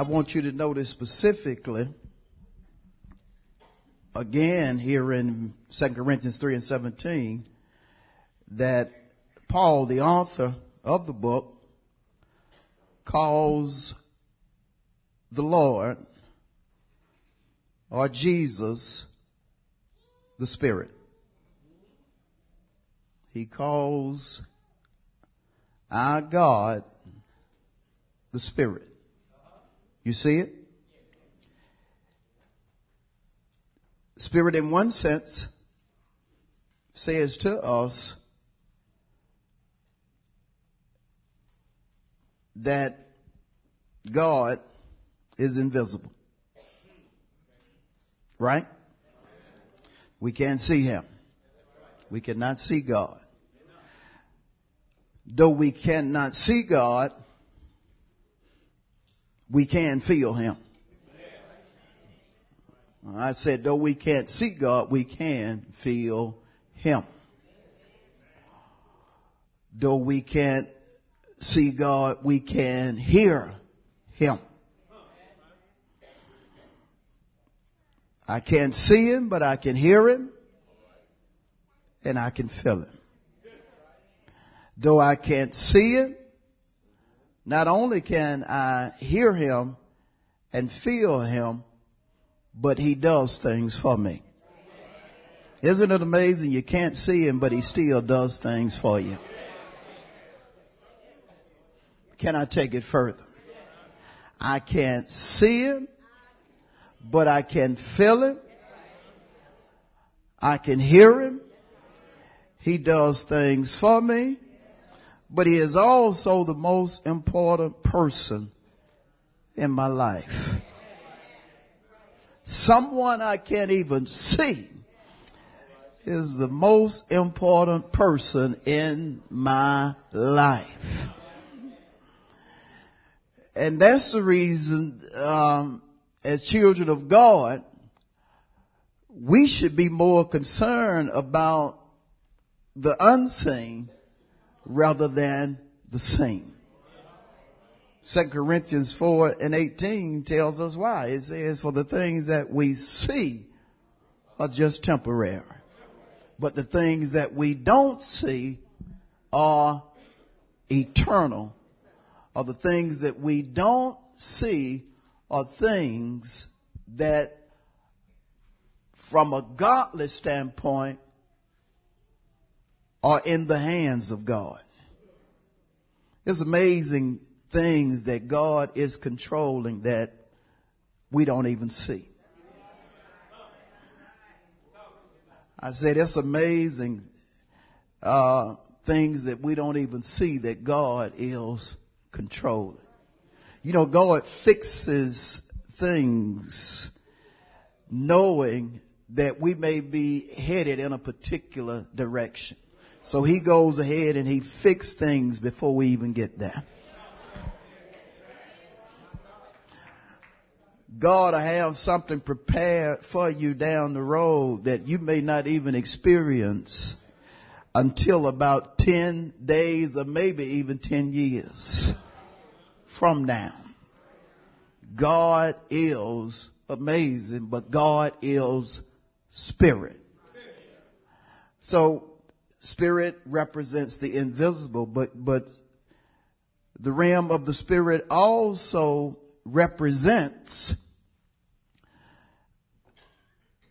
I want you to notice specifically, again, here in 2 Corinthians 3 and 17, that Paul, the author of the book, calls the Lord or Jesus the Spirit. He calls our God the Spirit. You see it? Spirit, in one sense, says to us that God is invisible. Right? We can't see Him. We cannot see God. Though we cannot see God, we can feel him. I said, though we can't see God, we can feel him. Though we can't see God, we can hear him. I can't see him, but I can hear him and I can feel him. Though I can't see him, not only can I hear him and feel him, but he does things for me. Isn't it amazing? You can't see him, but he still does things for you. Can I take it further? I can't see him, but I can feel him. I can hear him. He does things for me but he is also the most important person in my life. Someone I can't even see is the most important person in my life. And that's the reason, um, as children of God, we should be more concerned about the unseen rather than the same. Second Corinthians 4 and 18 tells us why. It says, for the things that we see are just temporary. But the things that we don't see are eternal. Or the things that we don't see are things that from a godly standpoint are in the hands of God. It's amazing things that God is controlling that we don't even see. I said it's amazing uh, things that we don't even see that God is controlling. You know, God fixes things knowing that we may be headed in a particular direction. So he goes ahead and he fixes things before we even get there. God will have something prepared for you down the road that you may not even experience until about 10 days or maybe even 10 years from now. God is amazing, but God is spirit. So Spirit represents the invisible, but, but the realm of the spirit also represents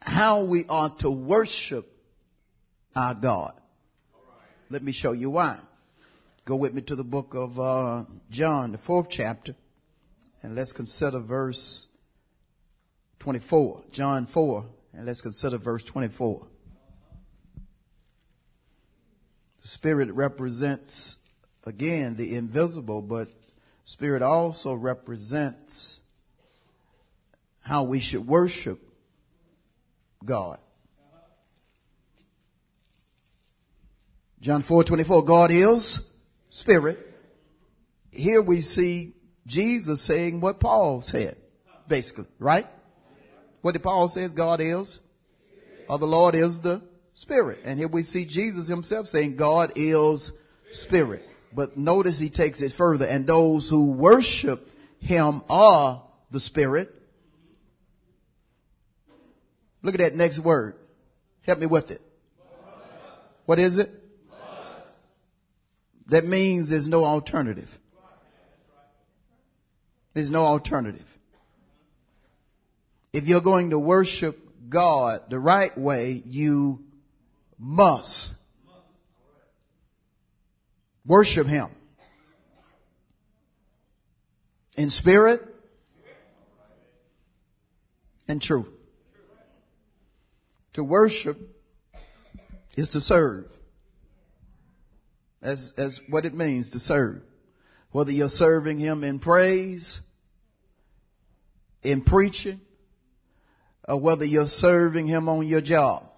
how we are to worship our God. Let me show you why. Go with me to the book of uh, John, the fourth chapter, and let's consider verse 24. John 4, and let's consider verse 24. Spirit represents, again, the invisible, but Spirit also represents how we should worship God. John 4 24, God is spirit. Here we see Jesus saying what Paul said, basically, right? What did Paul says God is? Or the Lord is the spirit. And here we see Jesus himself saying God is spirit. But notice he takes it further and those who worship him are the spirit. Look at that next word. Help me with it. What is it? That means there's no alternative. There's no alternative. If you're going to worship God the right way, you must worship Him in spirit and truth. To worship is to serve. As, as what it means to serve. Whether you're serving Him in praise, in preaching, or whether you're serving Him on your job.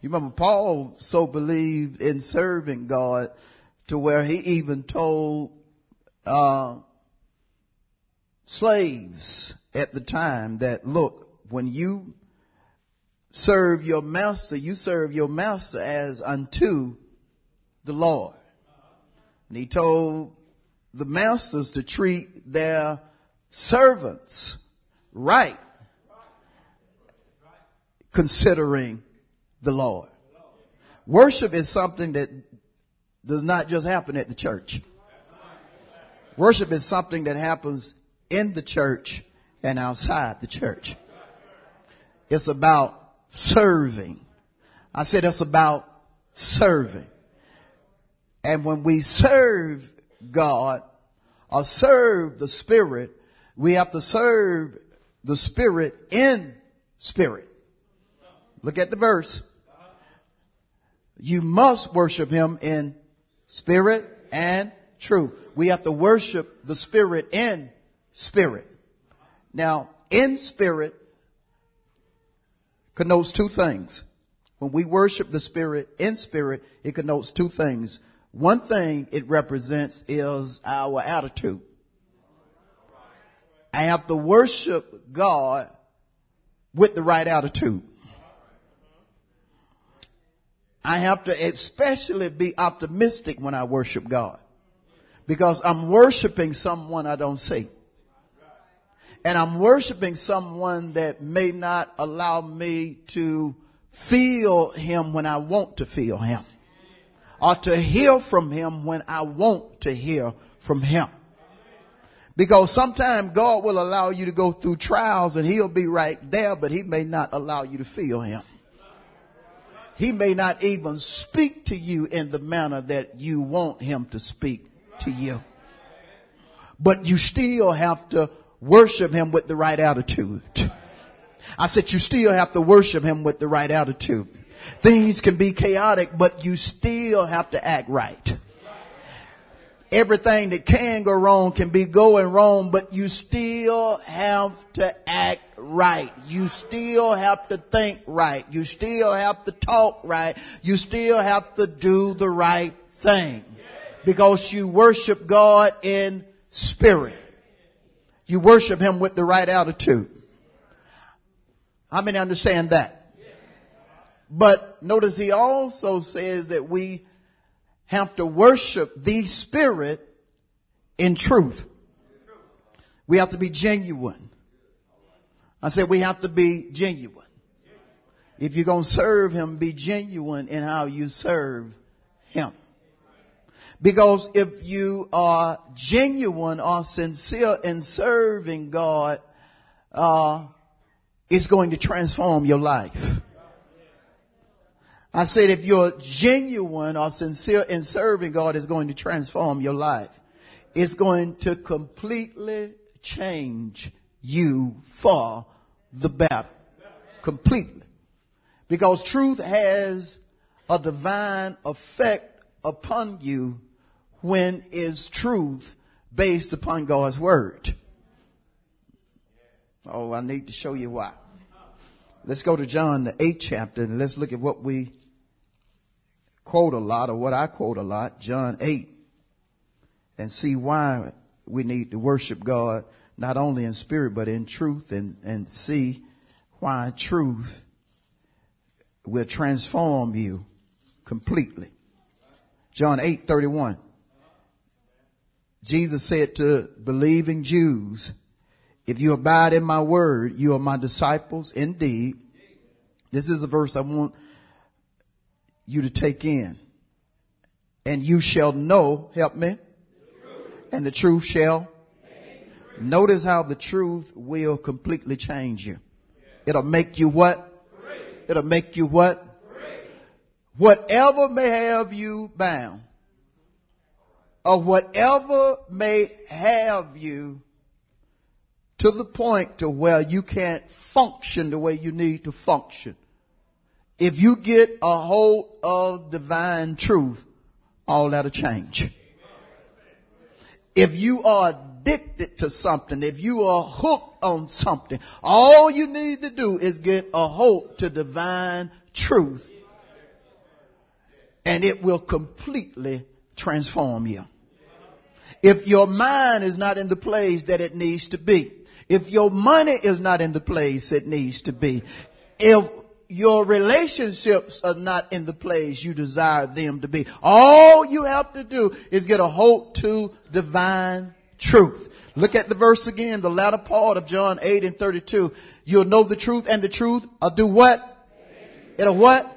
You remember Paul so believed in serving God to where he even told, uh, slaves at the time that look, when you serve your master, you serve your master as unto the Lord. And he told the masters to treat their servants right, considering the Lord. Worship is something that does not just happen at the church. Worship is something that happens in the church and outside the church. It's about serving. I said it's about serving. And when we serve God or serve the Spirit, we have to serve the Spirit in spirit. Look at the verse. You must worship Him in spirit and truth. We have to worship the Spirit in spirit. Now, in spirit connotes two things. When we worship the Spirit in spirit, it connotes two things. One thing it represents is our attitude. I have to worship God with the right attitude. I have to especially be optimistic when I worship God because I'm worshiping someone I don't see. And I'm worshiping someone that may not allow me to feel him when I want to feel him or to hear from him when I want to hear from him. Because sometimes God will allow you to go through trials and he'll be right there, but he may not allow you to feel him. He may not even speak to you in the manner that you want him to speak to you. But you still have to worship him with the right attitude. I said you still have to worship him with the right attitude. Things can be chaotic, but you still have to act right. Everything that can go wrong can be going wrong, but you still have to act right. You still have to think right. You still have to talk right. You still have to do the right thing because you worship God in spirit. You worship Him with the right attitude. How many understand that? But notice he also says that we have to worship the Spirit in truth. We have to be genuine. I said we have to be genuine. If you're going to serve Him, be genuine in how you serve Him. Because if you are genuine or sincere in serving God, uh, it's going to transform your life. I said if you're genuine or sincere in serving God, it's going to transform your life. It's going to completely change you for the better. Completely. Because truth has a divine effect upon you when is truth based upon God's word. Oh, I need to show you why. Let's go to John, the eighth chapter, and let's look at what we quote a lot, or what I quote a lot, John 8, and see why we need to worship God not only in spirit but in truth, and, and see why truth will transform you completely. John 8, 31. Jesus said to believing Jews, if you abide in my word, you are my disciples indeed. This is a verse I want you to take in. And you shall know, help me, and the truth shall. Notice how the truth will completely change you. It'll make you what? It'll make you what? Whatever may have you bound, or whatever may have you to the point to where you can't function the way you need to function. If you get a hold of divine truth, all that'll change. If you are addicted to something, if you are hooked on something, all you need to do is get a hold to divine truth and it will completely transform you. If your mind is not in the place that it needs to be, if your money is not in the place it needs to be, if your relationships are not in the place you desire them to be, all you have to do is get a hold to divine truth. Look at the verse again, the latter part of John 8 and 32. You'll know the truth and the truth will do what? It'll what?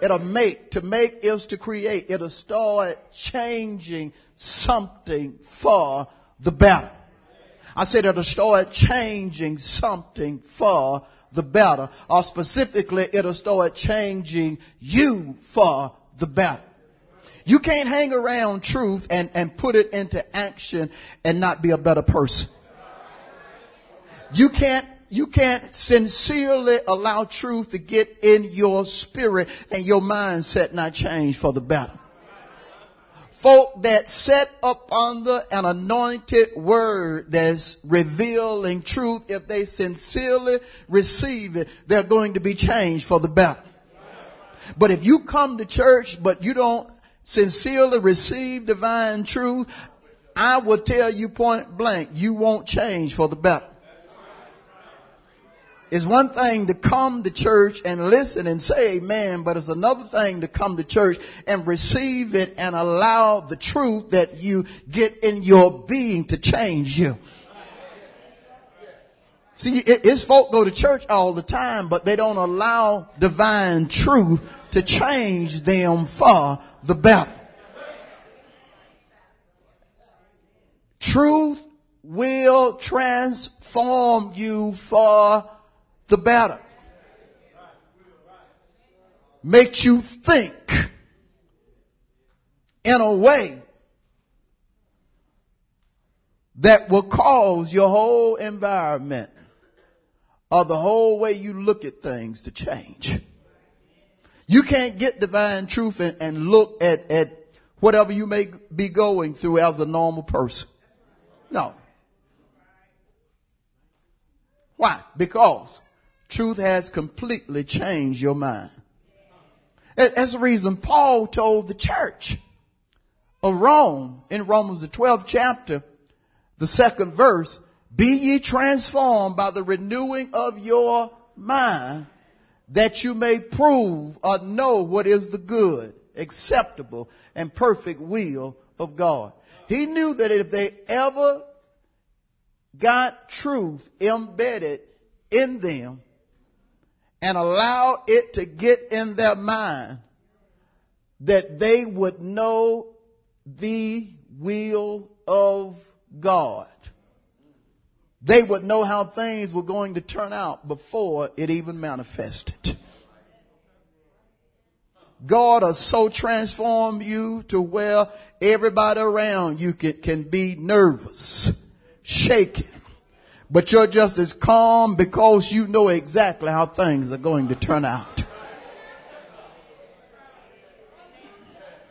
It'll make. To make is to create. It'll start changing something for the better. I said it'll start changing something for the better. Or specifically, it'll start changing you for the better. You can't hang around truth and, and put it into action and not be a better person. You can't you can't sincerely allow truth to get in your spirit and your mindset not change for the better folk that set up under an anointed word that's revealing truth, if they sincerely receive it, they're going to be changed for the better. But if you come to church, but you don't sincerely receive divine truth, I will tell you point blank, you won't change for the better. It's one thing to come to church and listen and say amen, but it's another thing to come to church and receive it and allow the truth that you get in your being to change you. See, it's folk go to church all the time, but they don't allow divine truth to change them for the better. Truth will transform you for the better. Makes you think in a way that will cause your whole environment or the whole way you look at things to change. You can't get divine truth and, and look at, at whatever you may be going through as a normal person. No. Why? Because Truth has completely changed your mind. That's the reason Paul told the church of Rome in Romans the 12th chapter, the second verse, be ye transformed by the renewing of your mind that you may prove or know what is the good, acceptable, and perfect will of God. He knew that if they ever got truth embedded in them, and allow it to get in their mind that they would know the will of God. They would know how things were going to turn out before it even manifested. God has so transformed you to where everybody around you can, can be nervous, shaken, but you're just as calm because you know exactly how things are going to turn out.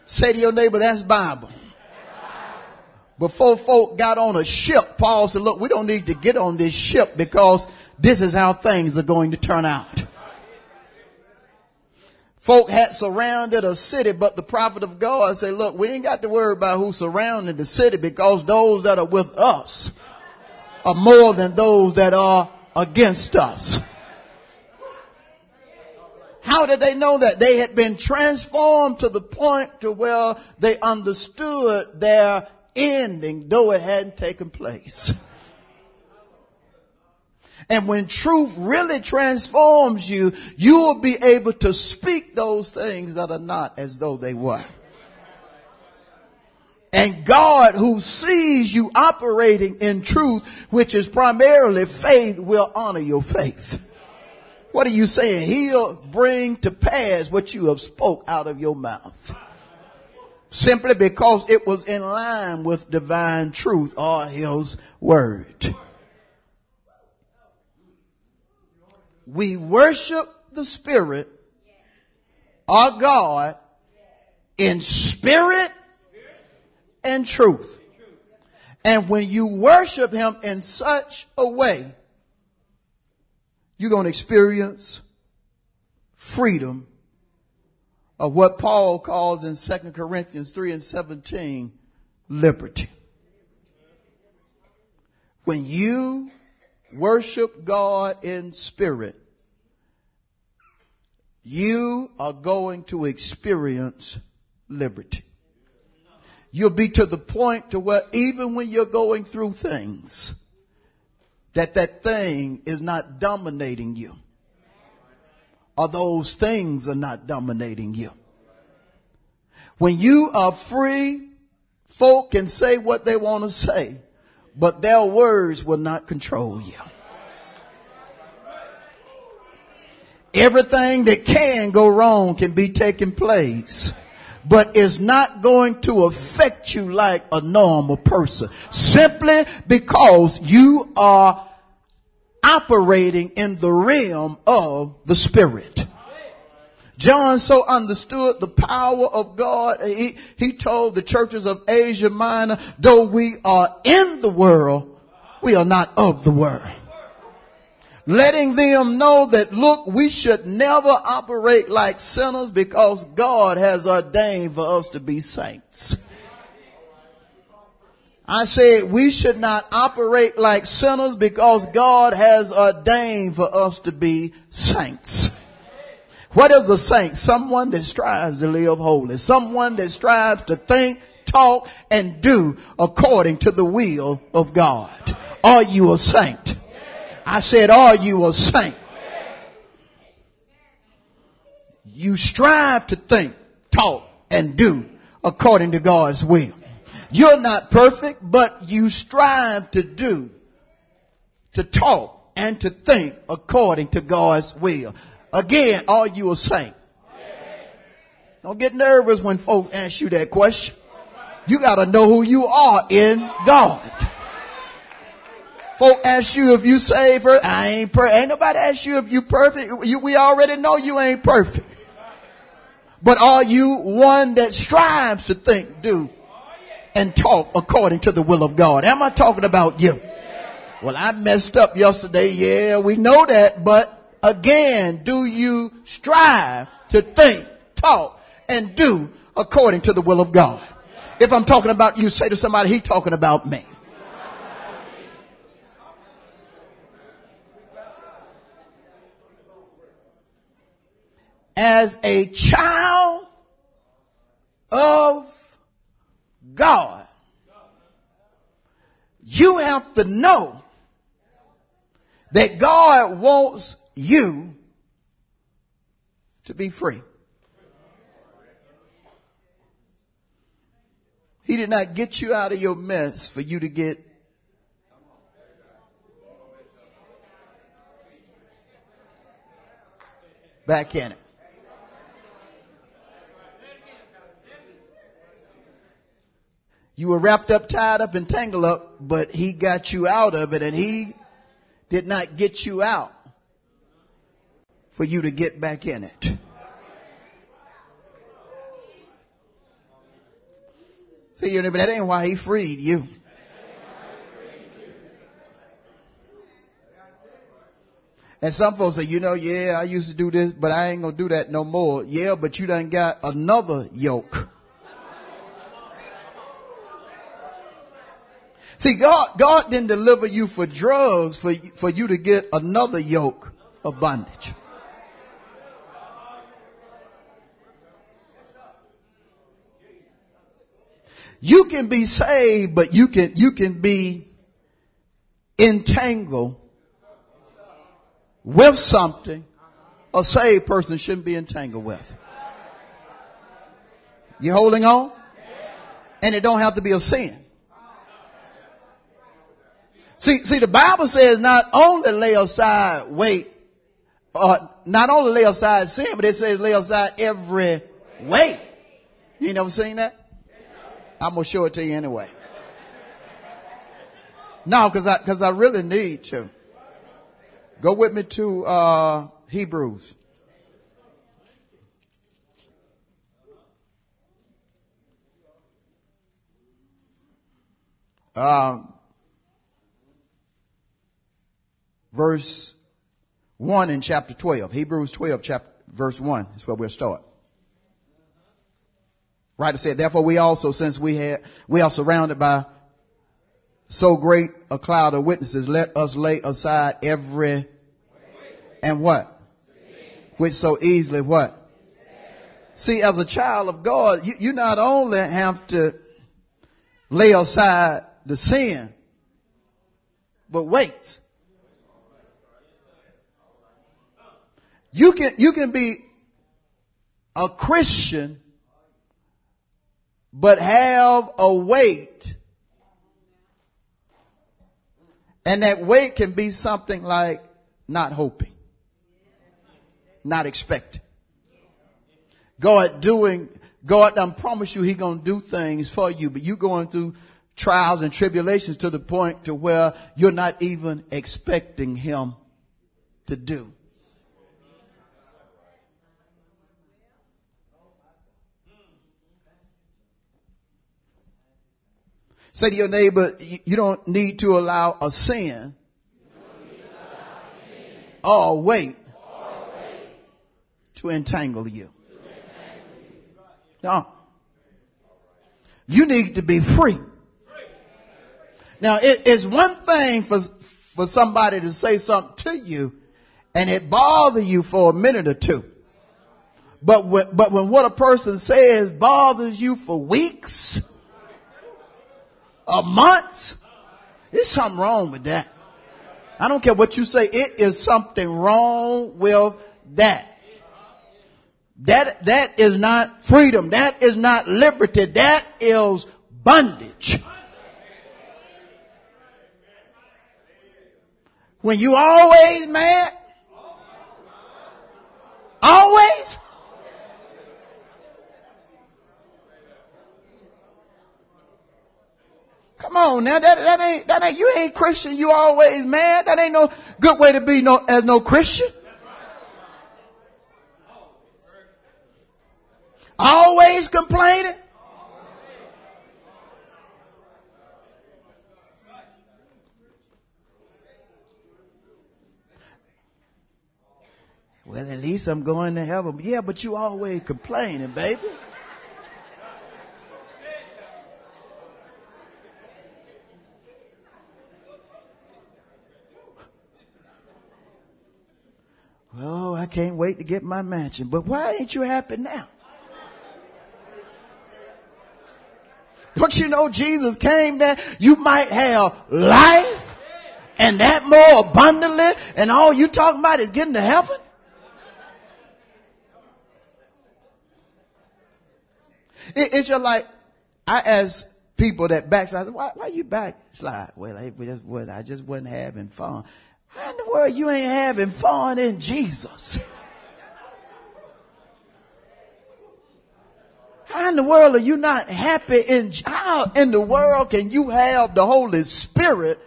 Say to your neighbor, that's Bible. Before folk got on a ship, Paul said, look, we don't need to get on this ship because this is how things are going to turn out. Folk had surrounded a city, but the prophet of God said, look, we ain't got to worry about who's surrounding the city because those that are with us are more than those that are against us. How did they know that? They had been transformed to the point to where they understood their ending, though it hadn't taken place. And when truth really transforms you, you will be able to speak those things that are not as though they were. And God who sees you operating in truth, which is primarily faith, will honor your faith. What are you saying? He'll bring to pass what you have spoke out of your mouth. Simply because it was in line with divine truth or his word. We worship the spirit our God in spirit and truth. And when you worship him in such a way you're going to experience freedom of what Paul calls in 2 Corinthians 3 and 17 liberty. When you worship God in spirit, you are going to experience liberty. You'll be to the point to where even when you're going through things, that that thing is not dominating you. Or those things are not dominating you. When you are free, folk can say what they want to say, but their words will not control you. Everything that can go wrong can be taking place but is not going to affect you like a normal person simply because you are operating in the realm of the spirit. John so understood the power of God. He, he told the churches of Asia Minor, though we are in the world, we are not of the world letting them know that look, we should never operate like sinners because God has ordained for us to be saints. I said we should not operate like sinners because God has ordained for us to be saints. What is a saint? Someone that strives to live holy. Someone that strives to think, talk, and do according to the will of God. Are you a saint? I said, are you a saint? You strive to think, talk, and do according to God's will. You're not perfect, but you strive to do, to talk, and to think according to God's will. Again, are you a saint? Don't get nervous when folks ask you that question. You gotta know who you are in God. Folk ask you if you saved her. I ain't perfect. Ain't nobody ask you if you perfect. You, we already know you ain't perfect. But are you one that strives to think, do, and talk according to the will of God? Am I talking about you? Well, I messed up yesterday. Yeah, we know that. But again, do you strive to think, talk, and do according to the will of God? If I'm talking about you, say to somebody, he talking about me. As a child of God, you have to know that God wants you to be free. He did not get you out of your mess for you to get back in it. You were wrapped up, tied up, and tangled up, but he got you out of it and he did not get you out for you to get back in it. See, you know, but that ain't why he freed you. And some folks say, you know, yeah, I used to do this, but I ain't gonna do that no more. Yeah, but you done got another yoke. See, God, God didn't deliver you for drugs for, for you to get another yoke of bondage. You can be saved, but you can, you can be entangled with something a saved person shouldn't be entangled with. You holding on? And it don't have to be a sin. See, see, the Bible says not only lay aside weight, uh, not only lay aside sin, but it says lay aside every weight. You never seen that? I'm gonna show it to you anyway. No, cause I, cause I really need to. Go with me to, uh, Hebrews. Um, verse 1 in chapter 12. Hebrews 12, chapter, verse 1 is where we'll start. Writer said, therefore we also, since we had, we are surrounded by so great a cloud of witnesses, let us lay aside every, and what? Which so easily what? See, as a child of God, you, you not only have to lay aside the sin, but weight. You can, you can be a Christian, but have a weight. And that weight can be something like not hoping, not expecting. God doing, God I promise you he gonna do things for you, but you going through trials and tribulations to the point to where you're not even expecting him to do. Say to your neighbor, you don't need to allow a sin or weight to entangle you. No. You need to be free. Now it is one thing for, for somebody to say something to you and it bother you for a minute or two. But when, but when what a person says bothers you for weeks, a month, there's something wrong with that. I don't care what you say. It is something wrong with that. That, that is not freedom. That is not liberty. That is bondage. When you always mad, always, Come on now, that, that ain't, that ain't, you ain't Christian, you always mad. That ain't no good way to be no, as no Christian. Always complaining. Well, at least I'm going to heaven. Yeah, but you always complaining, baby. Oh, I can't wait to get my mansion. But why ain't you happy now? Don't you know Jesus came that you might have life and that more abundantly and all you talking about is getting to heaven? It, it's just like, I ask people that backslide, why, why you backslide? Well, I just, well, I just wasn't having fun. How in the world you ain't having fun in Jesus? How in the world are you not happy in, how in the world can you have the Holy Spirit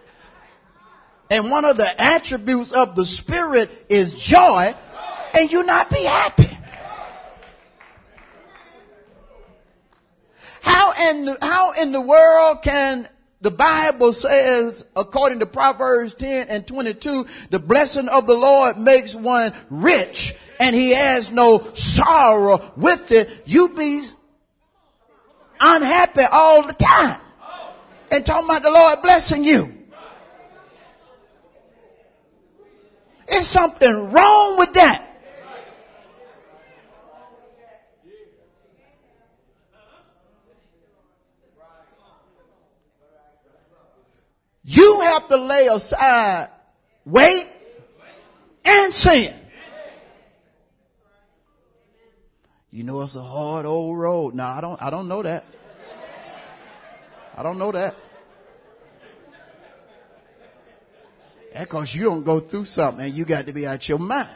and one of the attributes of the Spirit is joy and you not be happy? How in the, how in the world can the Bible says, according to Proverbs 10 and 22, the blessing of the Lord makes one rich and he has no sorrow with it. You be unhappy all the time and talking about the Lord blessing you. There's something wrong with that. You have to lay aside weight and sin. You know it's a hard old road. Now I don't I don't know that. I don't know that. That cause you don't go through something and you got to be out your mind.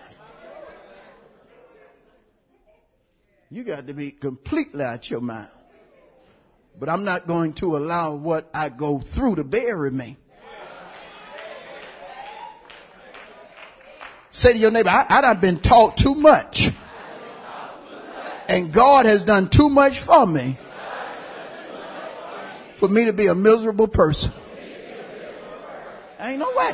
You got to be completely out your mind. But I'm not going to allow what I go through to bury me. Say to your neighbor, I, I done been taught too much. And God has done too much for me for me to be a miserable person. Ain't no way.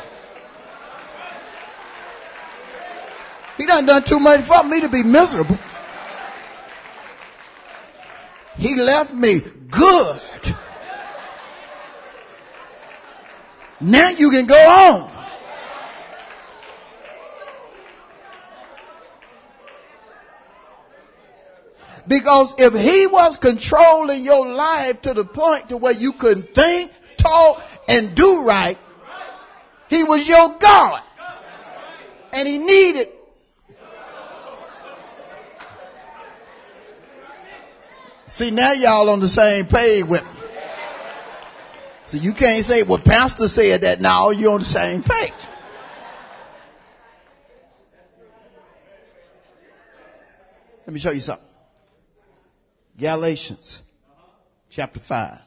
He done done too much for me to be miserable. He left me good. Now you can go on. Because if he was controlling your life to the point to where you couldn't think, talk, and do right, he was your God. And he needed See, now y'all on the same page with me. So you can't say, well, pastor said that. Now you're on the same page. Let me show you something. Galatians chapter 5.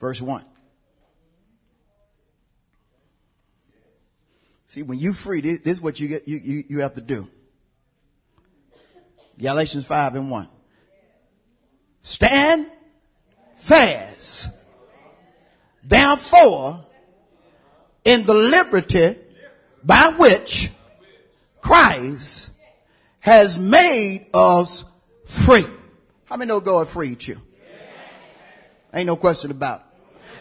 Verse 1. See, when you free, this, is what you get, you, you, you have to do. Galatians 5 and 1. Stand fast. Therefore, in the liberty by which Christ has made us free. How many know God freed you? Ain't no question about it.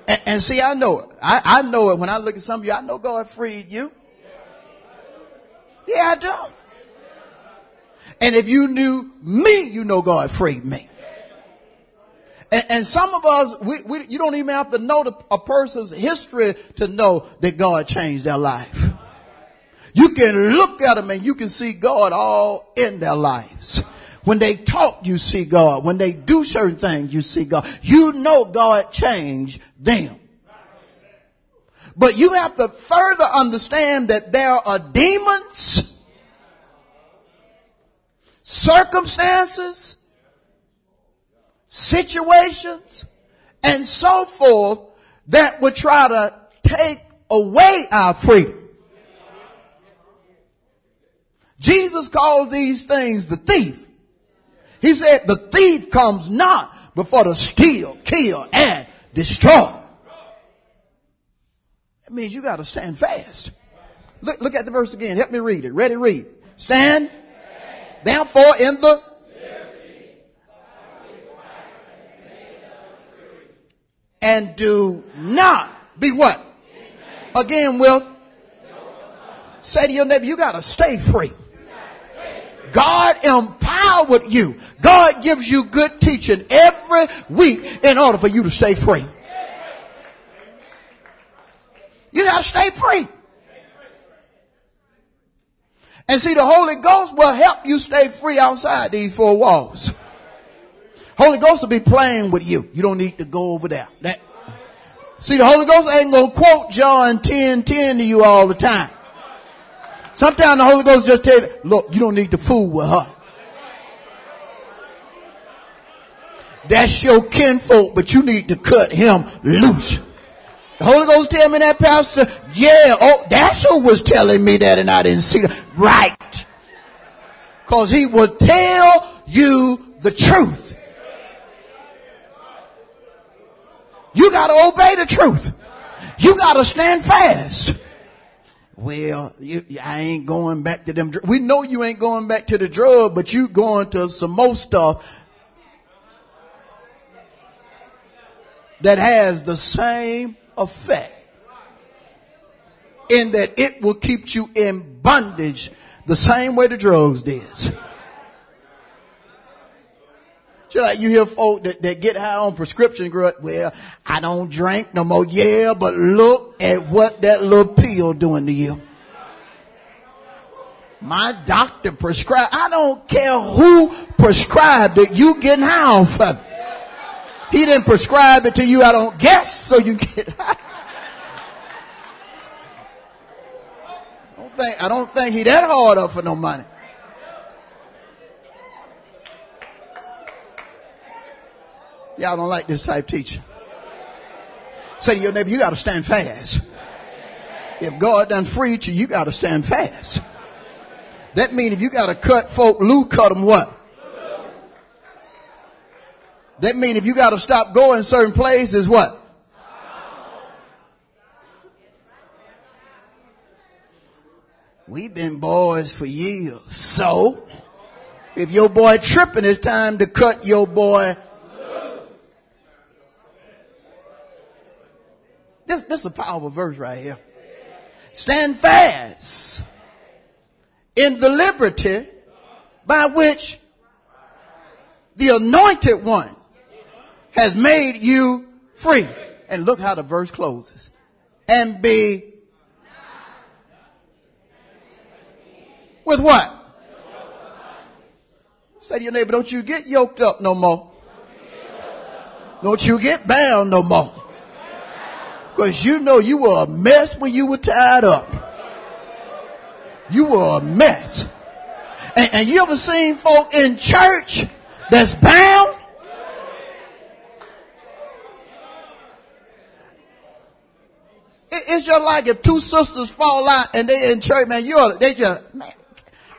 And, and see, I know it. I, I know it when I look at some of you. I know God freed you. Yeah, I do. And if you knew me, you know God freed me. And, and some of us, we, we, you don't even have to know the, a person's history to know that God changed their life. You can look at them and you can see God all in their lives. When they talk, you see God. When they do certain things, you see God. You know God changed them. But you have to further understand that there are demons, circumstances, situations, and so forth that would try to take away our freedom. Jesus calls these things the thief. He said the thief comes not before to steal, kill, and destroy. That means you got to stand fast. Look, look at the verse again. Help me read it. Ready, read. Stand. Therefore in the and do not be what? Again with say to your neighbor, you gotta stay free. God empowered you. God gives you good teaching every week in order for you to stay free. You gotta stay free. And see, the Holy Ghost will help you stay free outside these four walls. Holy Ghost will be playing with you. You don't need to go over there. That, see, the Holy Ghost ain't gonna quote John 10, 10 to you all the time. Sometimes the Holy Ghost just tell you, look, you don't need to fool with her. That's your kinfolk, but you need to cut him loose. The Holy Ghost tell me that, Pastor. Yeah, oh, that's who was telling me that and I didn't see that. Right. Cause he will tell you the truth. You gotta obey the truth. You gotta stand fast. Well, you, I ain't going back to them. We know you ain't going back to the drug, but you going to some more stuff that has the same effect in that it will keep you in bondage the same way the drugs did. Just like you hear folk that, that get high on prescription drug, well, I don't drink no more. Yeah, but look at what that little pill doing to you. My doctor prescribed, I don't care who prescribed it, you getting high off of it. He didn't prescribe it to you, I don't guess, so you get high. I don't think, I don't think he that hard up for no money. Y'all don't like this type teaching. Say to your neighbor, you gotta stand fast. If God done freed you, you gotta stand fast. That means if you gotta cut folk loose, cut them what? That means if you gotta stop going certain places, what? We've been boys for years. So, if your boy tripping, it's time to cut your boy This, this is a powerful verse right here. Stand fast in the liberty by which the anointed one has made you free. And look how the verse closes. And be with what? Say to your neighbor, don't you get yoked up no more. Don't you get bound no more. Cause you know you were a mess when you were tied up. You were a mess. And, and you ever seen folk in church that's bound? It, it's just like if two sisters fall out and they in church, man, you're, they just, man,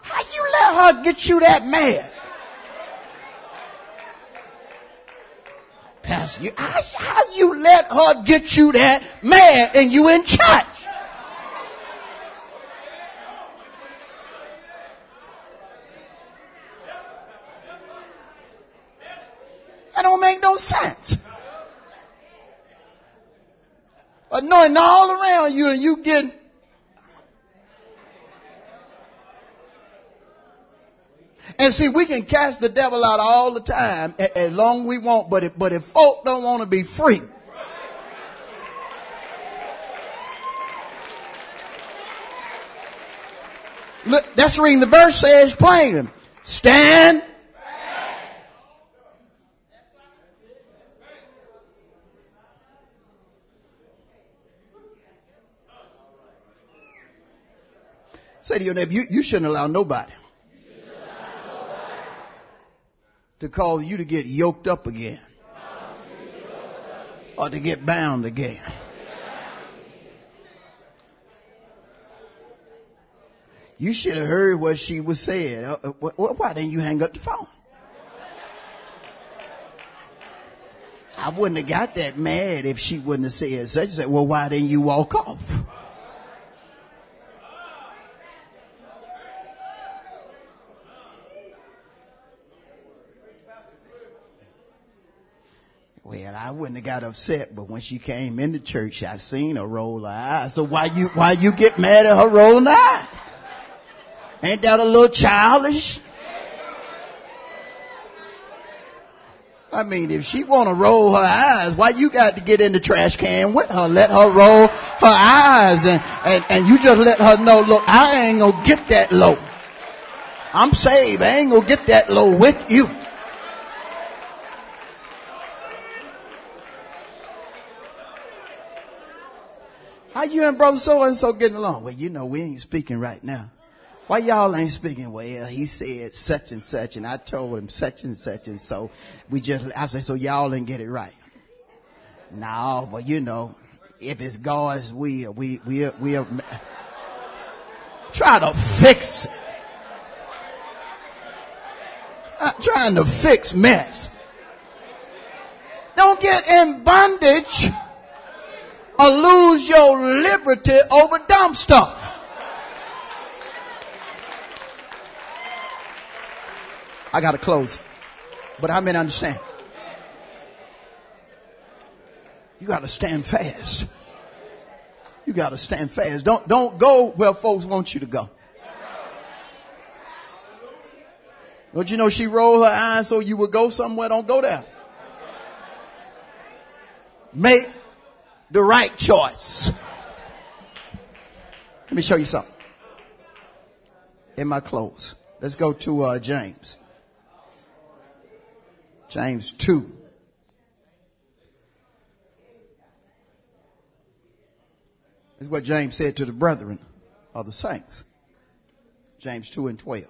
how you let her get you that mad? Pastor, you, how, how you let her get you that mad and you in church? That don't make no sense. Anointing all around you and you getting And see, we can cast the devil out all the time as long as we want, but if, but if folk don't want to be free, Look, that's reading the verse says plain. Stand. Say to your neighbor, you, you shouldn't allow nobody to cause you to get yoked up again or to get bound again. You should have heard what she was saying. Uh, uh, why didn't you hang up the phone? I wouldn't have got that mad if she wouldn't have said such and said, well, why didn't you walk off? Well, I wouldn't have got upset, but when she came into church, I seen her roll her eyes. So why you, why you get mad at her rolling eyes? Ain't that a little childish? I mean, if she want to roll her eyes, why you got to get in the trash can with her? Let her roll her eyes and, and, and you just let her know, look, I ain't gonna get that low. I'm saved. I ain't gonna get that low with you. How you and brother so and so getting along? Well, you know, we ain't speaking right now. Why y'all ain't speaking? Well, he said such and such, and I told him such and such, and so we just, I said, so y'all didn't get it right. No, but you know, if it's God's will, we, we, we, we try to fix it. trying to fix mess. Don't get in bondage or lose your liberty over dumb stuff. I got to close. But how many understand? You got to stand fast. You got to stand fast. Don't, don't go where folks want you to go. Don't you know she rolled her eyes so you would go somewhere? Don't go there. Make the right choice. Let me show you something. In my clothes. Let's go to uh, James. James 2. This is what James said to the brethren of the saints. James 2 and 12.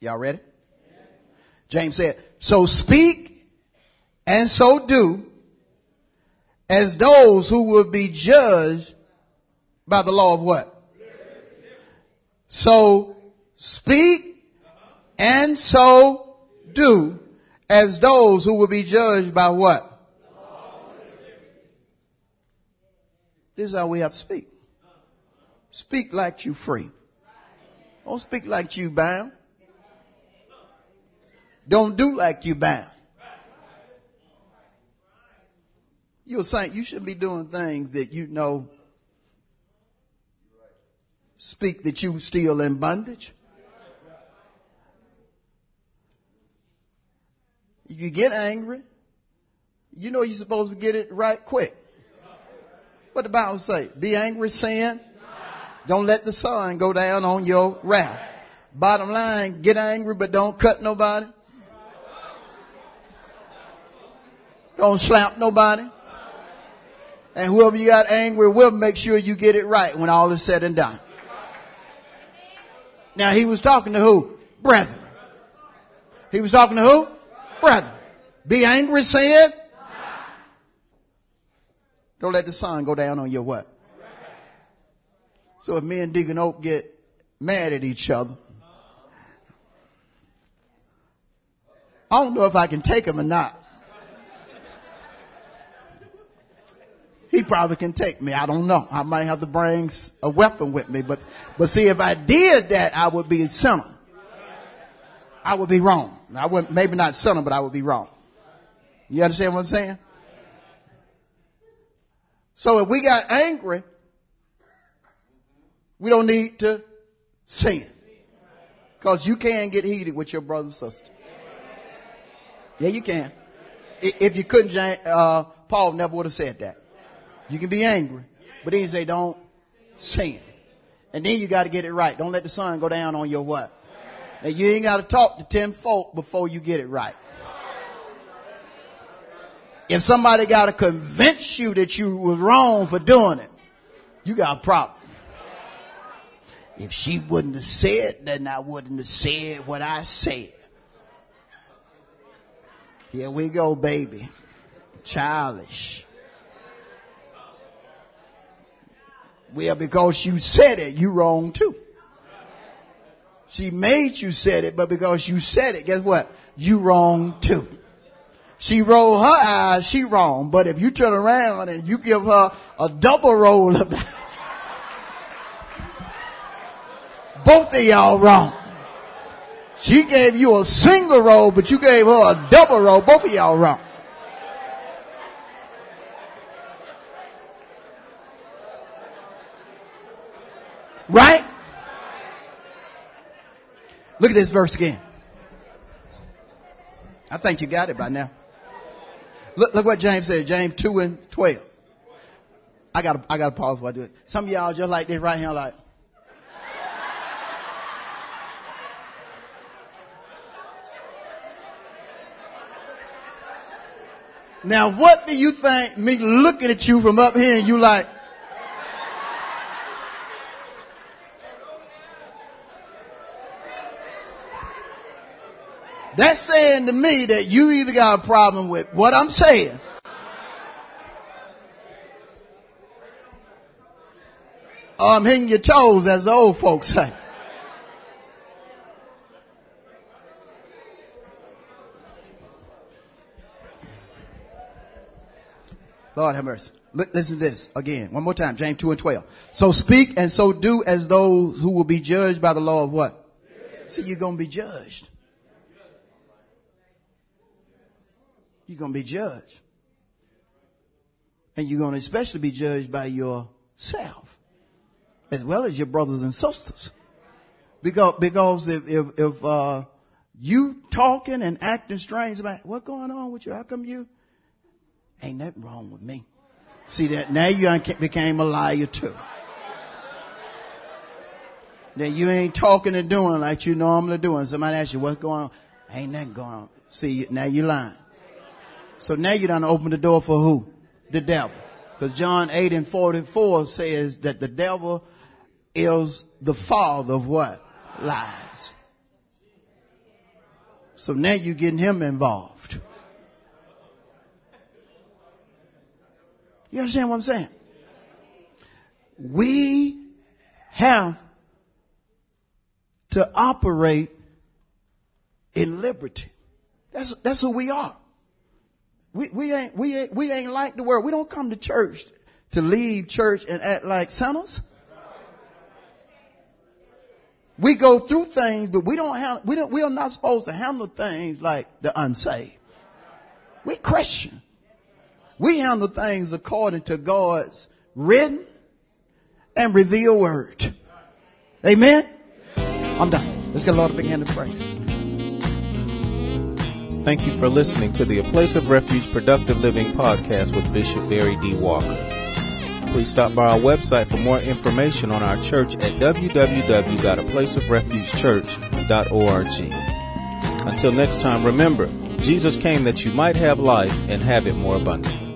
Y'all ready? James said, so speak and so do as those who will be judged by the law of what? So speak and so do as those who will be judged by what? This is how we have to speak. Speak like you free. Don't speak like you bound. Don't do like you bound. You're saying you shouldn't be doing things that you know speak that you still in bondage. If you get angry. You know you're supposed to get it right quick. What the Bible say? Be angry, sin. Don't let the sun go down on your wrath. Bottom line, get angry, but don't cut nobody. Don't slap nobody. And whoever you got angry with, make sure you get it right when all is said and done. Now he was talking to who? Brethren. He was talking to who? Brethren. Be angry, saying, don't let the sun go down on your what? So if me and Deacon Oak get mad at each other, I don't know if I can take him or not. He probably can take me. I don't know. I might have to bring a weapon with me, but, but see, if I did that, I would be a sinner. I would be wrong. I would, maybe not sinner, but I would be wrong. You understand what I'm saying? So if we got angry, we don't need to sin. Cause you can get heated with your brother and sister. Yeah, you can. If you couldn't, uh, Paul never would have said that. You can be angry, but then you say don't sin. And then you got to get it right. Don't let the sun go down on your what? Now you ain't got to talk to 10 folk before you get it right. If somebody got to convince you that you was wrong for doing it, you got a problem. If she wouldn't have said, then I wouldn't have said what I said. Here we go, baby. Childish. Well, because you said it, you wrong too. She made you said it, but because you said it, guess what? You wrong too. She rolled her eyes, she wrong. But if you turn around and you give her a double roll of that, both of y'all wrong. She gave you a single roll, but you gave her a double roll. Both of y'all wrong. Right? Look at this verse again. I think you got it by now. Look, look what James said, James 2 and 12. I gotta, I gotta pause before I do it. Some of y'all just like this right here, like. Now what do you think me looking at you from up here and you like, That's saying to me that you either got a problem with what I'm saying or I'm hitting your toes, as the old folks say. Lord have mercy. Listen to this again. One more time. James 2 and 12. So speak and so do as those who will be judged by the law of what? See, you're going to be judged. You're going to be judged. And you're going to especially be judged by yourself as well as your brothers and sisters. Because, because if, if, if, uh, you talking and acting strange about what's going on with you, how come you, Ain't nothing wrong with me. See that now you became a liar too. That you ain't talking and doing like you normally do. And somebody asks you what's going on. Ain't nothing going on. See, now you lying. So now you done open the door for who? The devil. Because John 8 and 44 says that the devil is the father of what? Lies. So now you're getting him involved. You understand what I'm saying? We have to operate in liberty. That's, that's who we are. We, we ain't, we ain't, we ain't like the world. We don't come to church to leave church and act like sinners. We go through things, but we don't have, we don't, we are not supposed to handle things like the unsaved. We Christian. We handle things according to God's written and revealed word. Amen? I'm done. Let's get a lot of hand of praise. Thank you for listening to the A Place of Refuge Productive Living podcast with Bishop Barry D. Walker. Please stop by our website for more information on our church at www.aplaceofrefugechurch.org. Until next time, remember, Jesus came that you might have life and have it more abundantly.